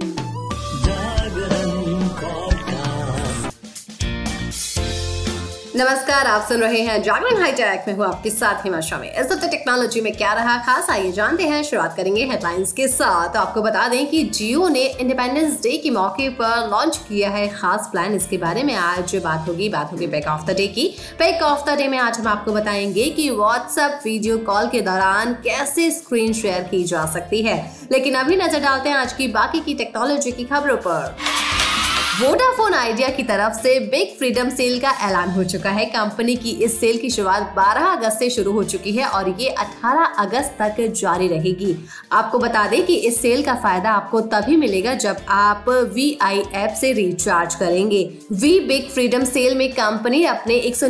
Thank you नमस्कार, आप सुन रहे हैं जागरण हाईटेक। में हूँ आपके साथ हिमा में इस हफ़्ते टेक्नोलॉजी में क्या रहा, खास आइए जानते हैं। शुरुआत करेंगे हेडलाइंस के साथ। तो आपको बता दें कि जियो ने इंडिपेंडेंस डे के मौके पर लॉन्च किया है खास प्लान इसके बारे में आज बात होगी बात होगी बैक ऑफ़ द डे की। बैक ऑफ़ द डे में आज हम आपको बताएँगे कि व्हाट्सएप वीडियो कॉल के दौरान कैसे स्क्रीन शेयर की जा सकती है। लेकिन अभी नज़र डालते हैं आज की बाकी की टेक्नोलॉजी की खबरों पर। वोडाफोन आइडिया की तरफ़ से बिग फ्रीडम सेल का ऐलान हो चुका है। कंपनी की इस सेल की शुरुआत 12 अगस्त से शुरू हो चुकी है और ये 18 अगस्त तक जारी रहेगी। आपको बता दें कि इस सेल का फ़ायदा आपको तभी मिलेगा जब आप वी आई ऐप से रिचार्ज करेंगे। वी बिग फ्रीडम सेल में कंपनी अपने एक सौ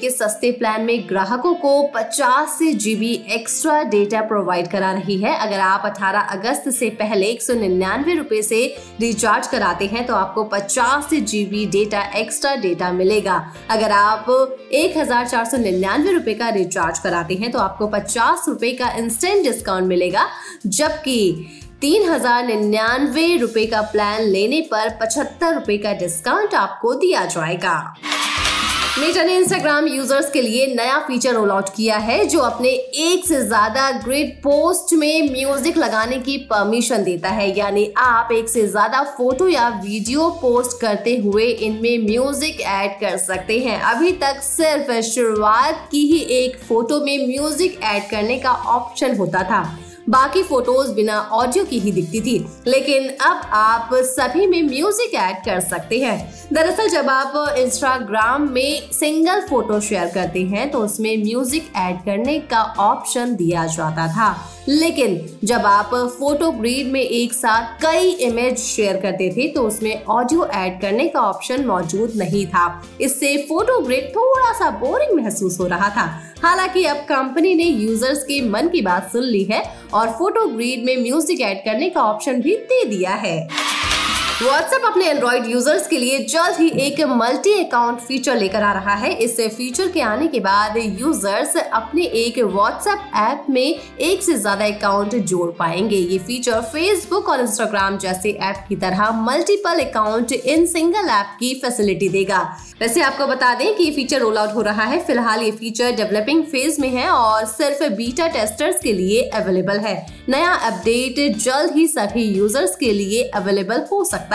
के सस्ते प्लान में ग्राहकों को पचास जीबी एक्स्ट्रा डेटा प्रोवाइड करा रही है। अगर आप अठारह अगस्त से पहले एक सौ से रिचार्ज कराते हैं तो आपको 50 जीबी डेटा एक्स्ट्रा डेटा मिलेगा। अगर आप एक रूपए का रिचार्ज कराते हैं तो आपको पचास रूपए का इंस्टेंट डिस्काउंट मिलेगा, जबकि तीन हज़ार निन्यानवे रुपए का प्लान लेने पर पचहत्तर रूपए का डिस्काउंट आपको दिया जाएगा। मेटा ने इंस्टाग्राम यूज़र्स के लिए नया फीचर रोल आउट किया है, जो अपने एक से ज़्यादा ग्रिड पोस्ट में म्यूज़िक लगाने की परमिशन देता है। यानी आप एक से ज़्यादा फ़ोटो या वीडियो पोस्ट करते हुए इनमें म्यूज़िक ऐड कर सकते हैं। अभी तक सिर्फ़ शुरुआत की ही एक फ़ोटो में म्यूज़िक ऐड करने का ऑप्शन होता था। बाकी फ़ोटोज़ बिना ऑडियो की ही दिखती थी। लेकिन अब आप सभी में म्यूज़िक ऐड कर सकते हैं। दरअसल जब आप इंस्टाग्राम में सिंगल फ़ोटो शेयर करते हैं तो उसमें म्यूज़िक ऐड करने का ऑप्शन दिया जाता था। लेकिन जब आप फ़ोटो ग्रीड में एक साथ कई इमेज शेयर करते थे तो उसमें ऑडियो ऐड करने का ऑप्शन मौजूद नहीं था। इससे फ़ोटो ग्रिड थोड़ा सा बोरिंग महसूस हो रहा था। हालाँकि अब कंपनी ने यूज़र्स के मन की बात सुन ली है और फ़ोटो ग्रीड में म्यूज़िक ऐड करने का ऑप्शन भी दे दिया है। व्हाट्सएप अपने एंड्रॉइड यूज़र्स के लिए जल्द ही एक मल्टी अकाउंट फीचर लेकर आ रहा है। इस फीचर के आने के बाद यूज़र्स अपने एक व्हाट्सएप ऐप में एक से ज़्यादा अकाउंट जोड़ पाएँगे। ये फीचर फेसबुक और इंस्टाग्राम जैसे ऐप की तरह multiple account in single app की फैसिलिटी देगा। वैसे आपको बता दें कि ये फीचर रोल आउट हो रहा है। फ़िलहाल ये फीचर डेवलपिंग फ़ेज़ में है और सिर्फ़ बीटा टेस्टर्स के लिए अवेलेबल है। नया अपडेट जल्द ही सभी यूज़र्स के लिए अवेलेबल हो सकता है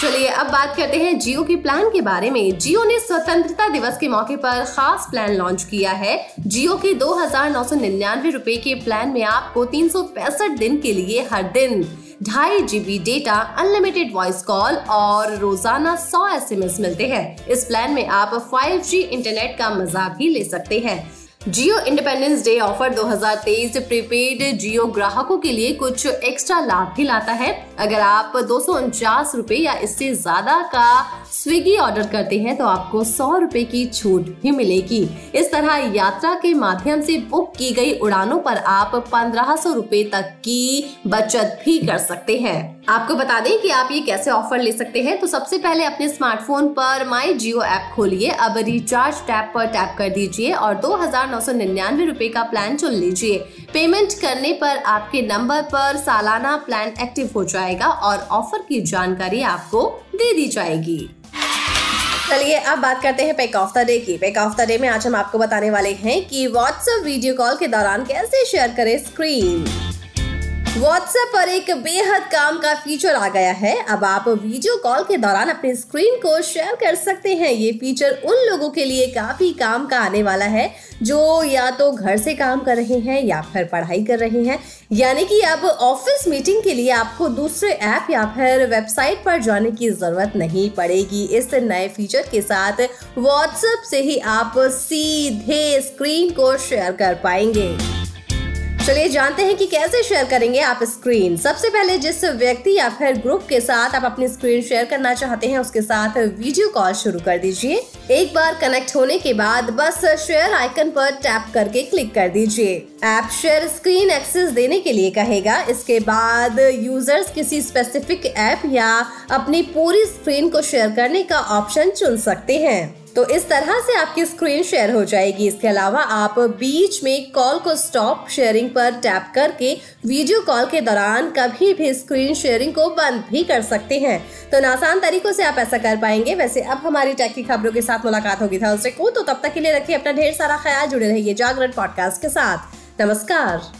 चलिए, अब बात करते हैं जियो के प्लान के बारे में। जियो ने स्वतंत्रता दिवस के मौके पर खास प्लान लॉन्च किया है। जियो के दो हज़ार नौ सौ निन्यानवे रूपए के प्लान में आपको तीन सौ पैंसठ दिन के लिए हर दिन ढाई GB data unlimited voice call और रोज़ाना 100 एसएमएस मिलते हैं। इस प्लान में आप 5G इंटरनेट का मज़ा भी ले सकते हैं। Jio independence day offer 2023 prepaid Jio ग्राहकों के लिए कुछ एक्स्ट्रा लाभ भी लाता है। अगर आप दो रुपए या इससे ज़्यादा का स्विगी ऑर्डर करते हैं तो आपको सौ रुपए की छूट भी मिलेगी। इस तरह यात्रा के माध्यम से बुक की गई उड़ानों पर आप पंद्रह सौ तक की बचत भी कर सकते हैं। आपको बता दें कि आप ये कैसे ऑफ़र ले सकते हैं। तो सबसे पहले अपने स्मार्टफ़ोन पर माई जियो ऐप खोलिए। अब रिचार्ज टैब पर टैप कर दीजिए और दो हज़ार नौ सौ निन्यानवे रूपए का प्लान चुन लीजिए। पेमेंट करने पर आपके नंबर पर सालाना प्लान एक्टिव हो जाएगा और ऑफ़र की जानकारी आपको दे दी जाएगी। चलिए, अब बात करते हैं पैक ऑफ़ द डे की। पैक ऑफ़ द डे में आज हम आपको बताने वाले हैं कि व्हाट्सएप वीडियो कॉल के दौरान कैसे शेयर करें स्क्रीन व्हाट्सएप पर एक बेहद काम का फीचर आ गया है। अब आप वीडियो कॉल के दौरान अपनी स्क्रीन को शेयर कर सकते हैं। ये फीचर उन लोगों के लिए काफ़ी काम का आने वाला है, जो या तो घर से काम कर रहे हैं या फिर पढ़ाई कर रहे हैं। यानी कि अब ऑफ़िस मीटिंग के लिए आपको दूसरे ऐप या फिर वेबसाइट पर जाने की ज़रूरत नहीं पड़ेगी। इस नए फीचर के साथ व्हाट्सएप से ही आप सीधे स्क्रीन को शेयर कर पाएँगे। चलिए जानते हैं कि कैसे शेयर करेंगे आप स्क्रीन सबसे पहले जिस व्यक्ति या फिर ग्रुप के साथ आप अपनी स्क्रीन शेयर करना चाहते हैं, उसके साथ वीडियो कॉल शुरू कर दीजिए। एक बार कनेक्ट होने के बाद बस शेयर आइकन पर टैप करके क्लिक कर दीजिए। ऐप शेयर स्क्रीन एक्सेस देने के लिए कहेगा। इसके बाद यूज़र्स किसी स्पेसिफिक ऐप या अपनी पूरी स्क्रीन को शेयर करने का ऑप्शन चुन सकते हैं। तो इस तरह से आपकी स्क्रीन शेयर हो जाएगी। इसके अलावा आप बीच में कॉल को स्टॉप शेयरिंग पर टैप करके वीडियो कॉल के दौरान कभी भी स्क्रीन शेयरिंग को बंद भी कर सकते हैं। तो आसान तरीकों से आप ऐसा कर पाएँगे। वैसे अब हमारी टेक की खबरों के साथ मुलाकात होगी थर्सडे को। तो तब तक के लिए रखिए अपना ढेर सारा ख्याल, जुड़े रहिए जागरण पॉडकास्ट के साथ। नमस्कार।